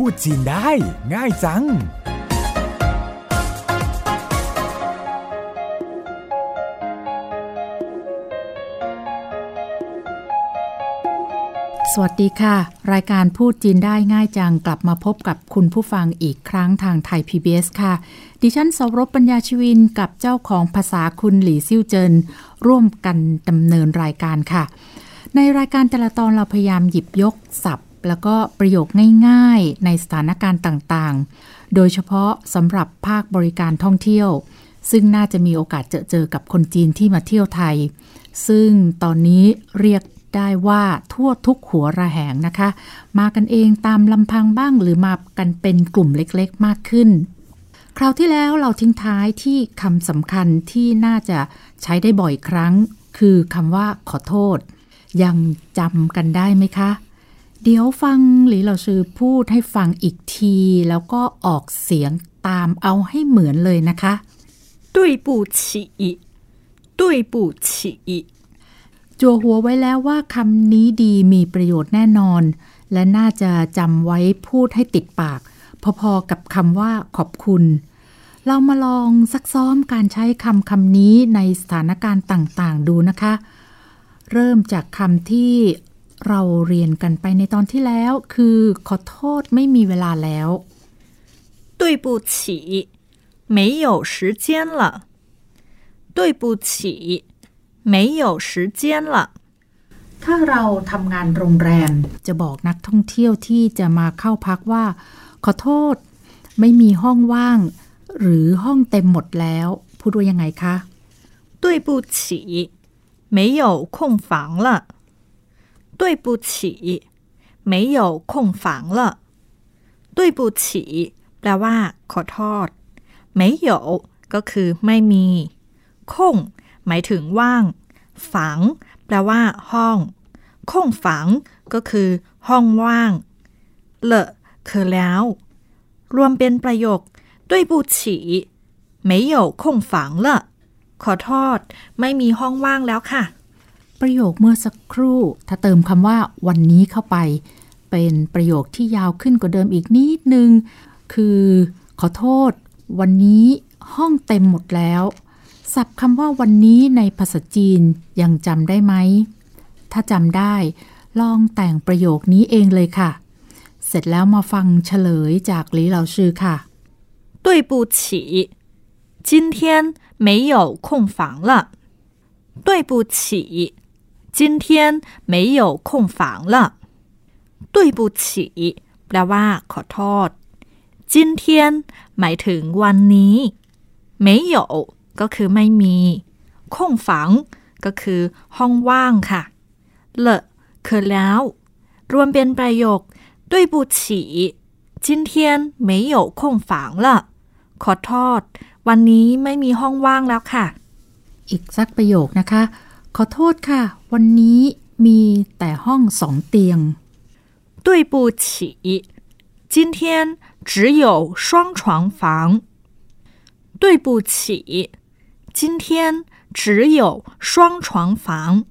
พูดจีนได้ ง่ายจัง สวัสดีค่ะ รายการพูดจีนได้ง่ายจังกลับมาพบกับคุณผู้ฟังอีกครั้งทางไทย PBS ค่ะ ดิฉันสรบปัญญาชวินกับเจ้าของภาษาคุณหลี่ซิ่วเจิน ร่วมกันดำเนินรายการค่ะในรายการแต่ละตอนเราพยายามหยิบยกศัพท์ แล้วก็ประโยคง่ายๆ ในสถานการณ์ต่างๆ โดยเฉพาะสำหรับภาคบริการท่องเที่ยว ซึ่งน่าจะมีโอกาสเจอเจอกับคนจีนที่มาเที่ยวไทย ซึ่งตอนนี้เรียกได้ว่าทั่วทุกหัวระแหงนะคะ มากันเองตามลำพังบ้างหรือมากันเป็นกลุ่มเล็กๆมากขึ้น คราวที่แล้วเราทิ้งท้ายที่คำสำคัญที่น่าจะใช้ได้บ่อยครั้ง คือคำว่าขอโทษ ยังจำกันได้ไหมคะ เดี๋ยวฟังหรือเราชื่อพูดให้ฟังอีกที แล้วก็ออกเสียงตามเอาให้เหมือนเลยนะคะ对不起对不起จัวหัวไว้แล้วว่าคำนี้ดีมีประโยชน์แน่นอน และน่าจะจำไว้พูดให้ติดปาก พอๆกับคำว่าขอบคุณ เรามาลองซักซ้อมการใช้คำคำนี้ในสถานการณ์ต่างๆ ดูนะคะ เริ่มจากคำที่ เราเรียนกันไปในตอนที่แล้ว คือขอโทษไม่มีเวลาแล้ว对不起没有时间了对不起没有时间了ถ้าเราทำงานโรงแรมจะบอกนักท่องเที่ยวที่จะมาเข้าพักว่า ขอโทษ ไม่มีห้องว่าง หรือห้องเต็มหมดแล้ว พูดว่ายังไงคะ对不起没有空房了 对不起没有空房了对不起แปลว่า ขอโทษไม่有ก็คือไม่มีคงหมายถึงว่าง ฝัง แปลว่า ห้องคงฝัง ก็คือ ห้องว่าง เลอะคือแล้ว รวมเป็นประโยคด้วยบุฉีไม่有空房了ขอโทษ ไม่มีห้องว่างแล้วค่ะ ประโยคเมื่อสักครู่ ถ้าเติมคำว่า วันนี้เข้าไป เป็นประโยคที่ยาวขึ้นกว่าเดิมอีกนิดนึง คือ ขอโทษ วันนี้ห้องเต็มหมดแล้วศัพท์คำว่าวันนี้ในภาษาจีนยังจำได้ไหม ถ้าจำได้ ลองแต่งประโยคนี้เองเลยค่ะ เสร็จแล้วมาฟังเฉลยจากหลีเหล่าชื่อค่ะ对不起今天没有空房了对不起 今天没有空房了对不起แปลว่า ขอโทษ今天หมายถึงวันนี้没有ก็คือไม่มีคงฝัง ก็คือ ห้องว่างค่ะ เลคือแล้ว รวมเป็นประโยค对不起今天没有空房了ขอโทษ วันนี้ไม่มีห้องว่างแล้วค่ะ อีกสักประโยคนะคะ ขอโทษค่ะ วันนี้มีแต่ห้องสองเตียง对不起今天只有双床房对不起今天只有双床房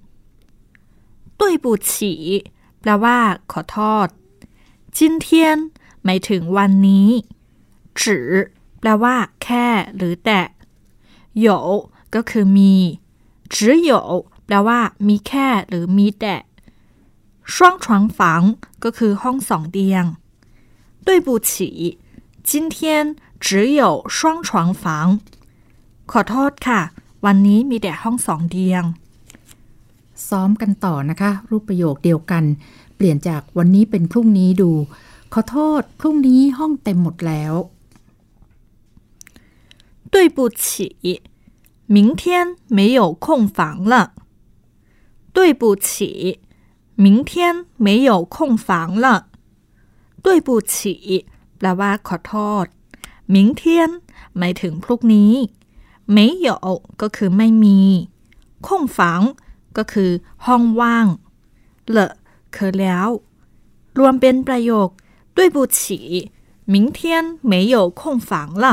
对不起แปลว่า ขอโทษ今天หมายถึงวันนี้只แปลว่า แค่ หรือแต่有ก็คือมี只有 แปลว่า มีแค่ หรือมีแต่双床房ก็คือห้องสองเตียง对不起今天只有双床房ขอโทษค่ะ วันนี้มีแต่ห้องสองเตียง ซ้อมกันต่อนะคะ รูปประโยคเดียวกัน เปลี่ยนจากวันนี้เป็นพรุ่งนี้ดู ขอโทษ พรุ่งนี้ห้องเต็มหมดแล้ว对不起明天没有空房了 对不起明天没有空房了对不起แปลว่า ขอโทษ明天หมายถึงพรุ่งนี้ไม่有ก็คือไม่มีคงฝังก็คือ ห้องว่างเลอะคือแล้ว รวมเป็นประโยค对不起明天没有空房了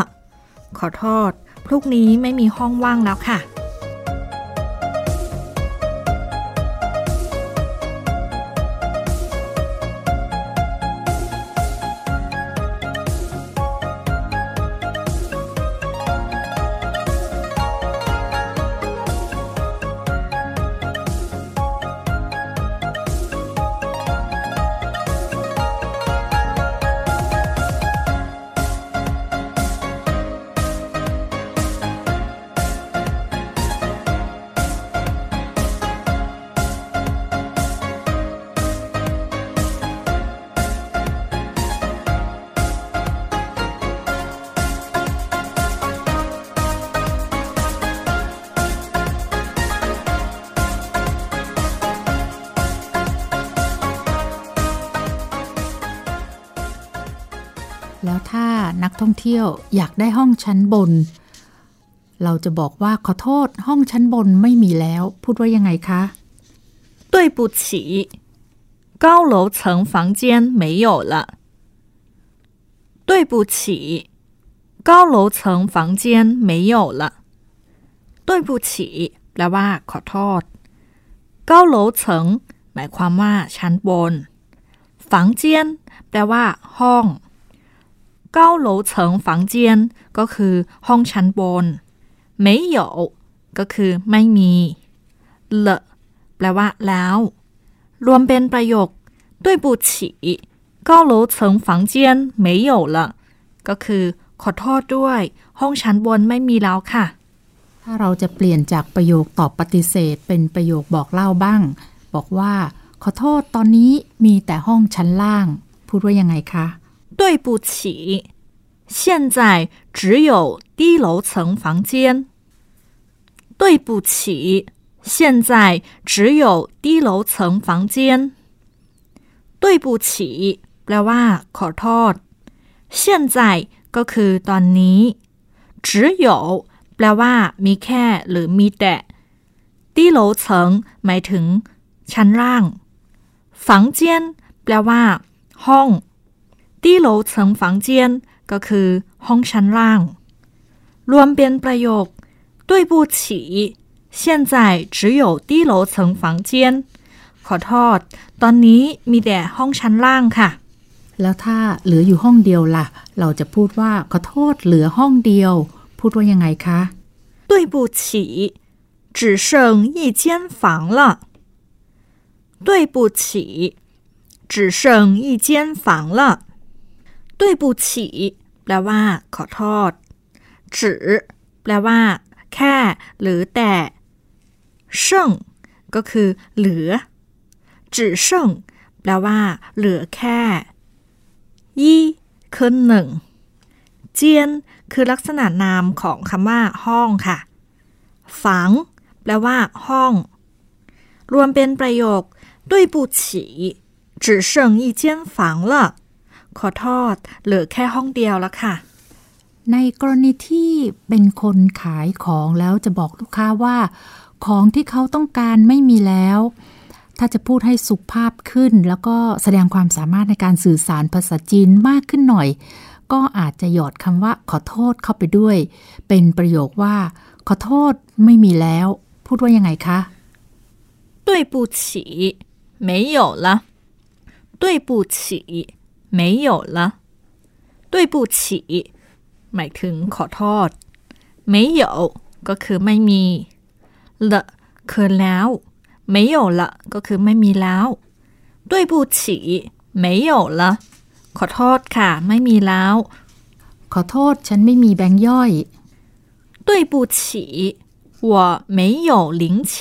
ขอโทษ พรุ่งนี้ไม่มีห้องว่างแล้วค่ะ ท่องเที่ยวอยากได้ห้องชั้นบน เราจะบอกว่าขอโทษห้องชั้นบนไม่มีแล้ว พูดว่ายังไงคะ 对不起，高楼层房间没有了。对不起，高楼层房间没有了。对不起แปลว่า ขอโทษเก้าโหลเฉิงหมายความว่า ชั้นบน ฝังเจียน แปลว่า ห้อง เก้าโหลเฉิงฝังเจียน ก็คือ ห้องชั้นบนไม่有ก็คือ ไม่มีเลแปลว่า แล้ว รวมเป็นประโยค对不起高楼层房间没有了ก็คือ ขอโทษด้วย ห้องชั้นบนไม่มีแล้วค่ะ ถ้าเราจะเปลี่ยนจากประโยคตอบปฏิเสธ เป็นประโยคบอกเล่าบ้าง บอกว่า ขอโทษตอนนี้มีแต่ห้องชั้นล่าง พูดว่ายังไงคะ 对不起现在只有低楼层房间对不起现在只有低楼层房间对不起แปลว่า ขอโทษ现在ก็คือตอนนี้只有แปลว่า มีแค่ หรือมีแต่ตี้โหลเฉิงหมายถึง ชั้นล่างฝังเจียนแปลว่า ห้อง ตี้โหลเฉิงฝังเจียนก็คือ ห้องชั้นล่าง รวมเป็นประโยค对不起现在只有低楼层房间ขอโทษ ตอนนี้มีแต่ห้องชั้นล่างค่ะ แล้วถ้าเหลืออยู่ห้องเดียวล่ะ เราจะพูดว่าขอโทษเหลือห้องเดียว พูดว่ายังไงคะ 对不起只剩一间房了对不起只剩一间房了 对不起แปลว่า ขอโทษ只แปลว่า แค่ หรือแต่剩ก็คือ เหลือ只剩แปลว่า เหลือแค่ยี่คือหนึ่งเจียน คือลักษณะนามของคำว่า ห้องค่ะ ฝัง แปลว่า ห้อง รวมเป็นประโยค对不起只剩一间房了 ขอโทษ เหลือแค่ห้องเดียวแล้วค่ะ ในกรณีที่เป็นคนขายของแล้วจะบอกลูกค้าว่า ของที่เขาต้องการไม่มีแล้ว ถ้าจะพูดให้สุภาพขึ้น แล้วก็แสดงความสามารถในการสื่อสารภาษาจีนมากขึ้นหน่อย ก็อาจจะหยอดคำว่า ขอโทษเข้าไปด้วย เป็นประโยคว่า ขอโทษไม่มีแล้ว พูดว่ายังไงคะ 对不起没有了对不起 没有了对不起หมายถึงขอโทษ没有ก็คือไม่มี了คือแล้ว没有了ก็คือไม่มีแล้ว对不起没有了ขอโทษค่ะ ไม่มีแล้ว ขอโทษฉันไม่มีแบงค์ย่อย 对不起我没有零钱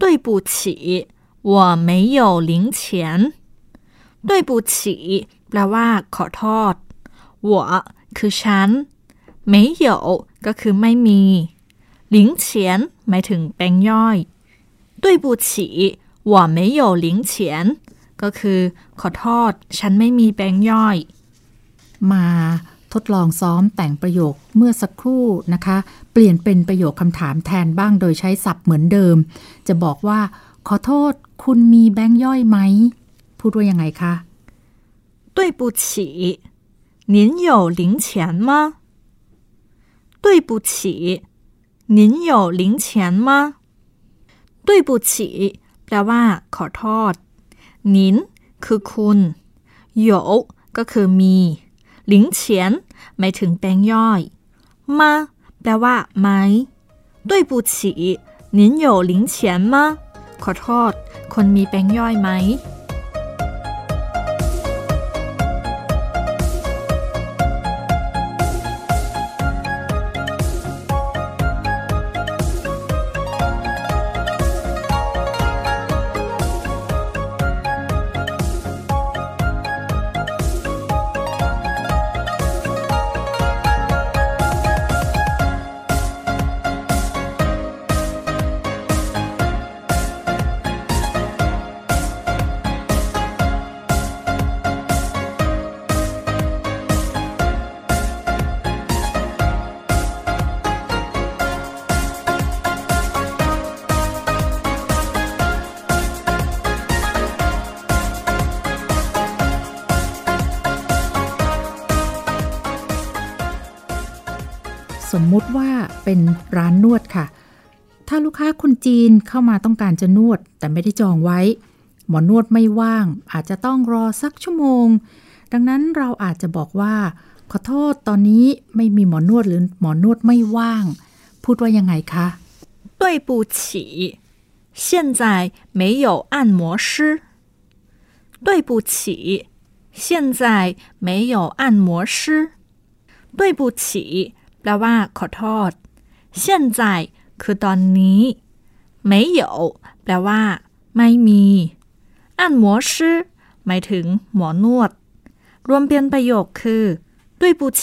对不起我没有零钱 ด้วยบูฉีแปลว่าขอโทษหัวคือฉันไม่เหยก็คือไม่มีหลิงเฉียนหมายถึงแบงย่อยด้วยบูฉีหัวไม่เหยวหลิงเฉียนก็คือ ขอโทษฉันไม่มีแบงย่อย มาทดลองซ้อมแต่งประโยคเมื่อสักครู่นะคะ เปลี่ยนเป็นประโยคคำถามแทนบ้างโดยใช้ศัพท์เหมือนเดิม จะบอกว่า ขอโทษคุณมีแบงค์ย่อยไหม พูดว่ายังไงคะ 对不起您有零钱吗对不起您有零钱吗对不起แปลว่า ขอโทษนินคือคุณโยก็คือมีหลิงเฉียนหมายถึงแบงค์ย่อยมาแปลว่าไหม对不起您有零钱吗ขอโทษ คนมีแบงค์ย่อยไหม เป็นร้านนวดค่ะ ถ้าลูกค้าคนจีนเข้ามาต้องการจะนวด แต่ไม่ได้จองไว้ หมอนวดไม่ว่าง อาจจะต้องรอสักชั่วโมง ดังนั้นเราอาจจะบอกว่า ขอโทษตอนนี้ไม่มีหมอนวดหรือหมอนวดไม่ว่าง พูดว่ายังไงคะ 对不起，现在没有按摩师。对不起，现在没有按摩师。对不起แปลว่าขอโทษ 现在คือตอนนี้没有แปลว่า ไม่มี按摩师หมายถึงหมอนวด รวมเป็นประโยคคือ对不起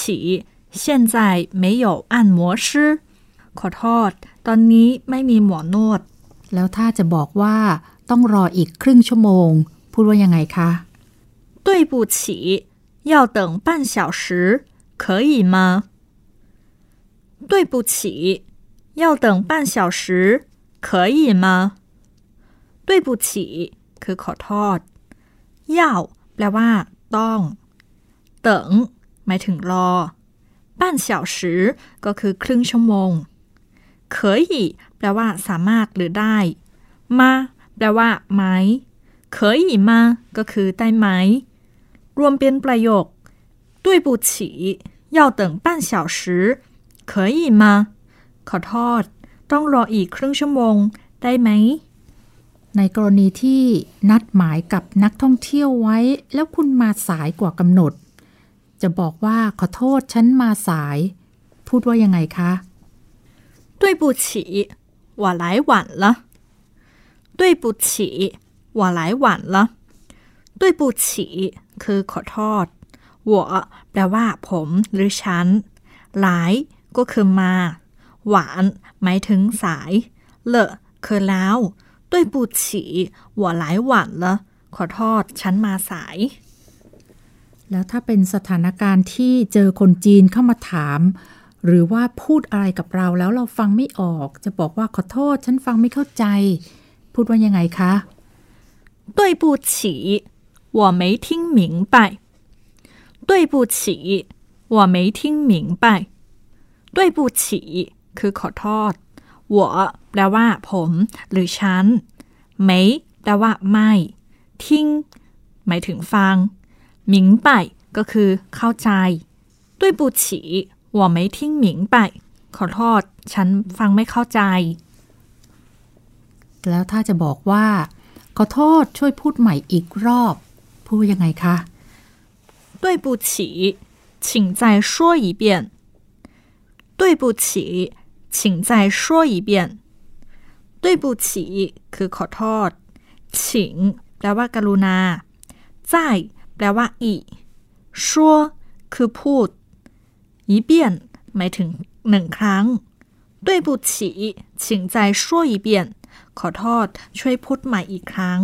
现在没有按摩师ขอโทษ ตอนนี้ไม่มีหมอนวด แล้วถ้าจะบอกว่าต้องรออีกครึ่งชั่วโมง พูดว่ายังไงคะ 对不起，要等半小时，可以吗？ 对不起，要等半小时，可以吗？对不起คือขอโทษ要แปลว่า ต้องเติงหมายถึงรอ半小时ก็คือครึ่งชั่วโมง可以แปลว่า สามารถหรือได้มาแปลว่าไหม可以吗ก็คือได้ไหม รวมเป็นประโยค对不起要等半小时 可以吗ขอโทษ ต้องรออีกครึ่งชั่วโมง ได้ไหม ในกรณีที่นัดหมายกับนักท่องเที่ยวไว้ แล้วคุณมาสายกว่ากำหนด จะบอกว่าขอโทษฉันมาสาย พูดว่ายังไงคะ 对不起我来晚了对不起我来晚了对不起คือขอโทษ我แปลว่า ผม หรือฉัน หลาย ก็คือมา หวาน หมายถึงสาย เลอะคือแล้ว对不起我来晚了ขอโทษ ฉันมาสาย แล้วถ้าเป็นสถานการณ์ที่เจอคนจีนเข้ามาถาม หรือว่าพูดอะไรกับเราแล้วเราฟังไม่ออก จะบอกว่าขอโทษ ฉันฟังไม่เข้าใจ พูดว่ายังไงคะ 对不起我没听明白对不起我没听明白 对不起คือขอโทษ我แปลว่า ผม หรือฉันไม่แปลว่า ไม่ทิ้งหมายถึงฟัง明白ก็คือ เข้าใจ对不起我没听明白ขอโทษ ฉันฟังไม่เข้าใจ แล้วถ้าจะบอกว่า ขอโทษช่วยพูดใหม่อีกรอบ พูดว่ายังไงคะ 对不起，请再说一遍。 对不起，请再说一遍。对不起คือขอโทษ请แปลว่ากรุณา再แปลว่าอีก说คือพูด一遍หมายถึงหนึ่งครั้ง对不起请再说一遍ขอโทษ ช่วยพูดใหม่อีกครั้ง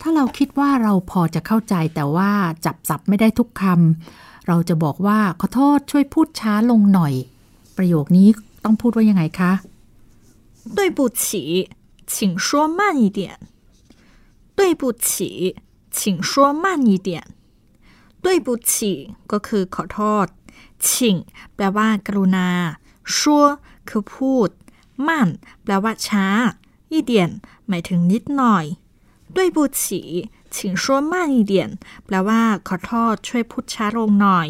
ถ้าเราคิดว่าเราพอจะเข้าใจแต่ว่าจับสับไม่ได้ทุกคำเราจะบอกว่าขอโทษช่วยพูดช้าลงหน่อย ประโยคนี้ต้องพูดว่ายังไงคะ 对不起，请说慢一点。对不起，请说慢一点。对不起ก็คือขอโทษ请แปลว่า กรุณา说คือพูด慢แปลว่า ช้า一点หมายถึงนิดหน่อย对不起请说慢一点แปลว่า ขอโทษ ช่วยพูดช้าลงหน่อย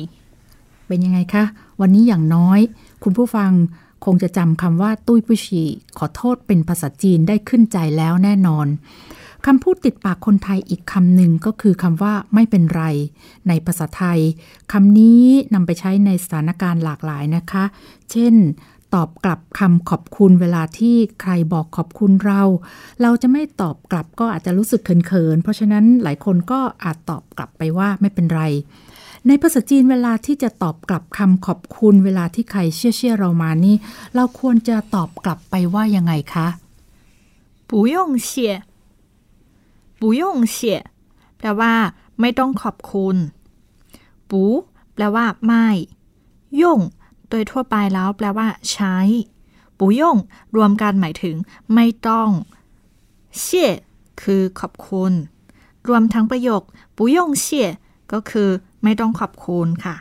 เป็นยังไงคะ วันนี้อย่างน้อย คุณผู้ฟังคงจะจำคำว่าตุ้ยปุชีขอโทษเป็นภาษาจีนได้ขึ้นใจแล้วแน่นอนคำพูดติดปากคนไทยอีกคำหนึ่งก็คือคำว่าไม่เป็นไร ในภาษาไทยคำนี้นำไปใช้ในสถานการณ์หลากหลายนะคะ เช่น ตอบกลับคำขอบคุณเวลาที่ใครบอกขอบคุณเรา เราจะไม่ตอบกลับก็อาจจะรู้สึกเขินๆ เพราะฉะนั้นหลายคนก็อาจตอบกลับไปว่าไม่เป็นไร ในภาษาจีนเวลาที่จะตอบกลับคำขอบคุณ เวลาที่ใครเชื่อเชื่อเรามานี่ เราควรจะตอบกลับไปว่ายังไงคะ 不用谢不用谢แปลว่า ไม่ต้องขอบคุณปูแปลว่า ไม่ย่งโดยทั่วไปแล้วแปลว่า ใช้ปูย่งรวมกันหมายถึง ไม่ต้องเชี่ยคือขอบคุณ รวมทั้งประโยคปูย่งเชี่ยก็คือ ไม่ต้องขอบคุณค่ะ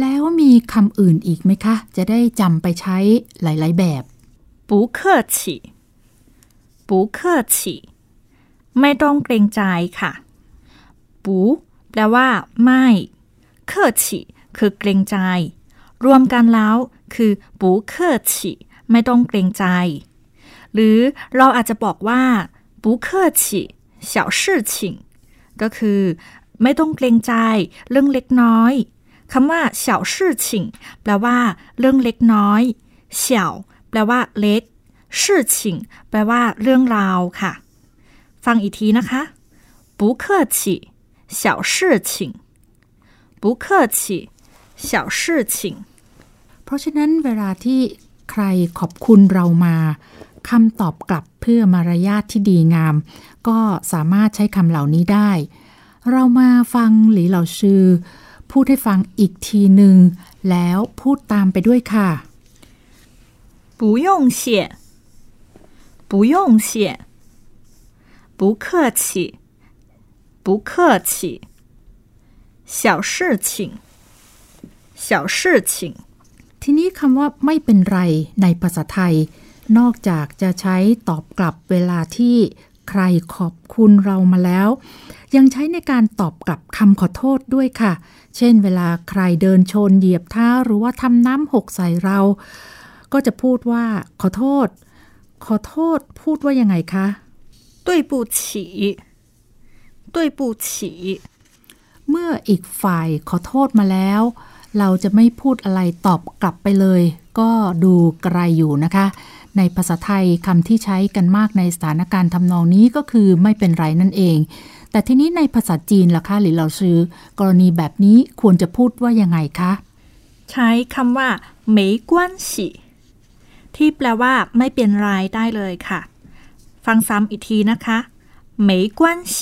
แล้วมีคำอื่นอีกไหมคะ จะได้จำไปใช้หลาย ๆ แบบ 不客气不客气ไม่ต้องเกรงใจค่ะปูแปลว่า ไม่เคอฉีคือเกรงใจ รวมกันแล้วคือปูเคอฉีไม่ต้องเกรงใจ หรือเราอาจจะบอกว่าปูเคอฉี小事情ก็คือ ไม่ต้องเกรงใจ เรื่องเล็กน้อยคำว่า小事情แปลว่า เรื่องเล็กน้อย小แปลว่า เล็ก事情แปลว่า เรื่องราวค่ะ ฟังอีกทีนะคะ不客气小事情不客气小事情 เพราะฉะนั้นเวลาที่ใครขอบคุณเรามาคำตอบกลับเพื่อมารยาทที่ดีงาม ก็สามารถใช้คำเหล่านี้ได้ เรามาฟังหลีเหล่าชื่อ พูดให้ฟังอีกทีหนึ่ง แล้วพูดตามไปด้วยค่ะ 不用谢不用谢不客气不客气小事情小事情 ทีนี้คำว่าไม่เป็นไรในภาษาไทย นอกจากจะใช้ตอบกลับเวลาที่ ใครขอบคุณเรามาแล้ว ยังใช้ในการตอบกลับคำขอโทษด้วยค่ะ เช่น เวลาใครเดินชนเหยียบเท้าหรือว่าทำน้ำหกใส่เรา ก็จะพูดว่า ขอโทษ ขอโทษพูดว่ายังไงคะ 对不起对不起 เมื่ออีกฝ่ายขอโทษมาแล้ว เราจะไม่พูดอะไรตอบกลับไปเลย ก็ดูไกลอยู่นะคะ ในภาษาไทยคำที่ใช้กันมากในสถานการณ์ทำนองนี้ก็คือไม่เป็นไรนั่นเอง แต่ทีนี้ในภาษาจีนล่ะคะหรือเราซื้อกรณีแบบนี้ควรจะพูดว่ายังไงคะ ใช้คำว่า没关系ที่แปลว่า ไม่เป็นไรได้เลยค่ะ ฟังซ้ำอีกทีนะคะ没关系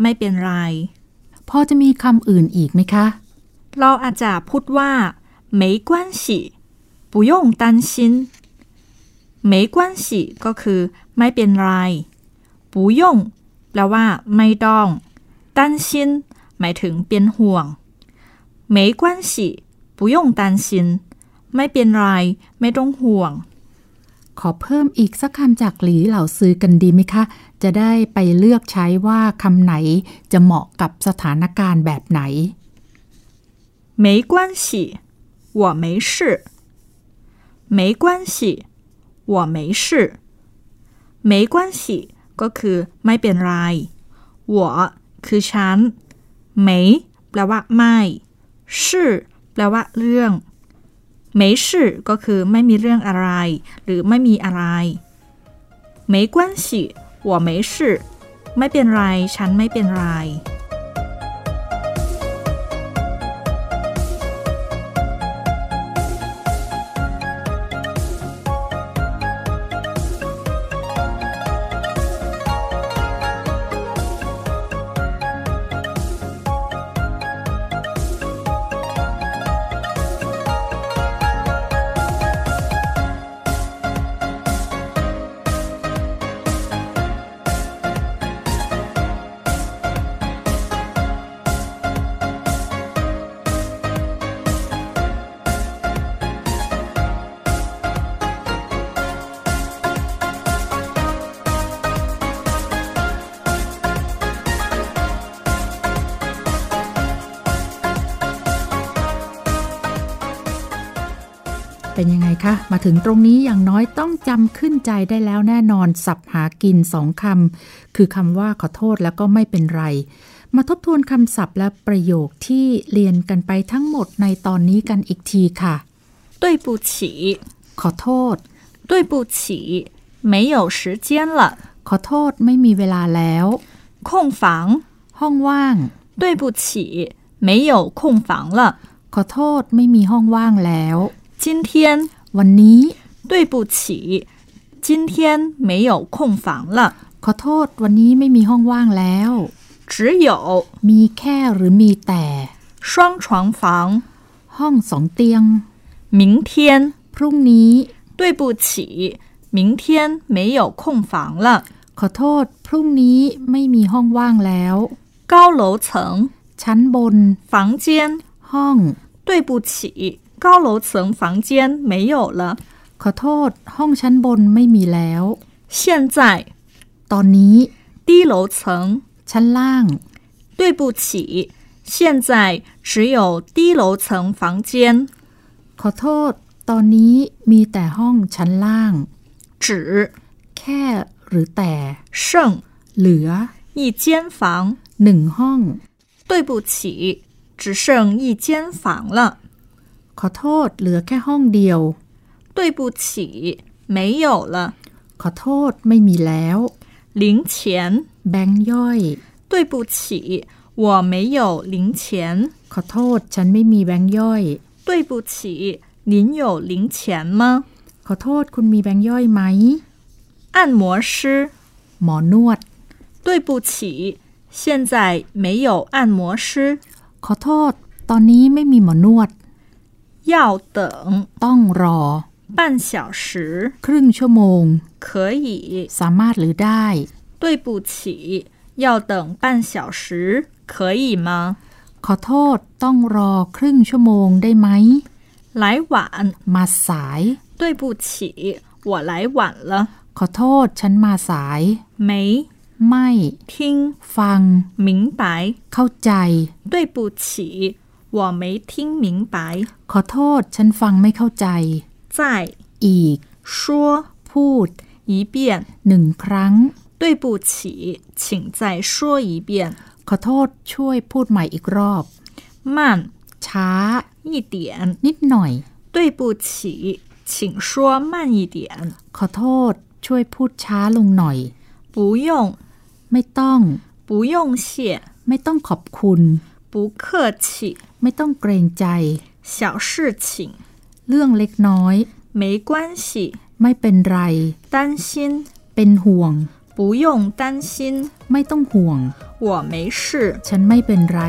ไม่เป็นไร พอจะมีคำอื่นอีกไหมคะ เราอาจจะพูดว่า没关系不用担心 没关系ก็คือ ไม่เป็นไร不用แปลว่า ไม่ต้อง担心หมายถึงเป็นห่วง没关系不用担心ไม่เป็นไร ไม่ต้องห่วง ขอเพิ่มอีกสักคำจากหลีเหล่าซื้อกันดีไหมคะ จะได้ไปเลือกใช้ว่าคำไหนจะเหมาะกับสถานการณ์แบบไหน 没关系我没事没关系 我没事没关系ก็คือ ไม่เป็นไร我คือฉัน没แปลว่า ไม่是แปลว่า เรื่อง没事ก็คือ ไม่มีเรื่องอะไร หรือไม่มีอะไร没关系我没事ไม่เป็นไร ฉันไม่เป็นไร เป็นยังไงคะ มาถึงตรงนี้อย่างน้อยต้องจำขึ้นใจได้แล้วแน่นอน สับหากินสองคำ คือคำว่าขอโทษแล้วก็ไม่เป็นไร มาทบทวนคำศัพท์และประโยคที่เรียนกันไปทั้งหมดในตอนนี้กันอีกทีค่ะ 对不起 ขอโทษ 对不起没有时间了 ขอโทษไม่มีเวลาแล้ว 空房 ห้องว่าง 对不起没有空房了 ขอโทษไม่มีห้องว่างแล้ว 今天 วันนี้ 对不起今天没有空房了 ขอโทษวันนี้ไม่มีห้องว่างแล้ว 只有 มีแค่หรือมีแต่ 双床房 ห้องสองเตียง 明天 พรุ่งนี้ 对不起明天没有空房了 ขอโทษ พรุ่งนี้ไม่มีห้องว่างแล้ว 高楼层 ชั้นบน 房间 ห้อง 对 对不起， 高楼层房间没有了。 ขอโทษ ห้องชั้นบนไม่มีแล้ว 现在 ตอนนี้ 低楼层， ชั้นล่าง 对不起，现在只有低楼层房间。 ขอโทษ ตอนนี้มีแต่ห้องชั้นล่าง 只 แค่หรือแต่ 剩 เหลือ 一间房， หนึ่งห้อง 对不起，只剩一间房了。 ขอโทษ เหลือแค่ห้องเดียว 对不起，没有了。 ขอโทษไม่มีแล้ว 零钱， แบงค์ย่อย 对不起，我没有零钱。 ขอโทษ ฉันไม่มีแบงค์ย่อย 对不起，您有零钱吗？ ขอโทษคุณมีแบงค์ย่อยไหม 按摩师， หมอนวด 对不起，现在没有按摩师， ขอโทษ ตอนนี้ไม่มีหมอนวด 要等 ต้องรอ 半小时， ครึ่งชั่วโมง 可以。 สามารถหรือได้ 对不起，要等半小时，可以吗？ ขอโทษ ต้องรอครึ่งชั่วโมงได้ไหม 来晚， มาสาย 对不起，我来晚了。 ขอโทษ ฉันมาสาย 没 ไม่ 听 ฟัง 明白， เข้าใจ 对不起， 我没听明白。 ขอโทษ ฉันฟังไม่เข้าใจ 再 อีก 说 พูด 一遍， หนึ่งครั้ง 对不起，请再说一遍。 ขอโทษ ช่วยพูดใหม่อีกรอบ 慢 ช้า 一点， นิดหน่อย 对不起，请说慢一点。 ขอโทษ ช่วยพูดช้าลงหน่อย 不用， ไม่ต้อง 不用谢， ไม่ต้องขอบคุณ 不客气。 ไม่ต้องเกรงใจ 小事情 เรื่องเล็กน้อย 没关系， ไม่เป็นไร 担心 เป็นห่วง 不用担心， ไม่ต้องห่วง 我没事。 ฉันไม่เป็นไร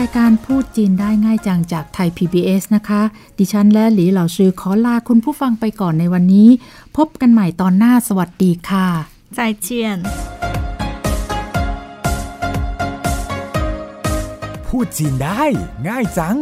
รายการพูดจีนได้ง่ายจังจากไทย PBS นะคะ ดิฉันและหลีเหล่าซื้อขอลาคุณผู้ฟังไปก่อนในวันนี้ พบกันใหม่ตอนหน้าสวัสดีค่ะ再见。พูดจีนได้ง่ายจัง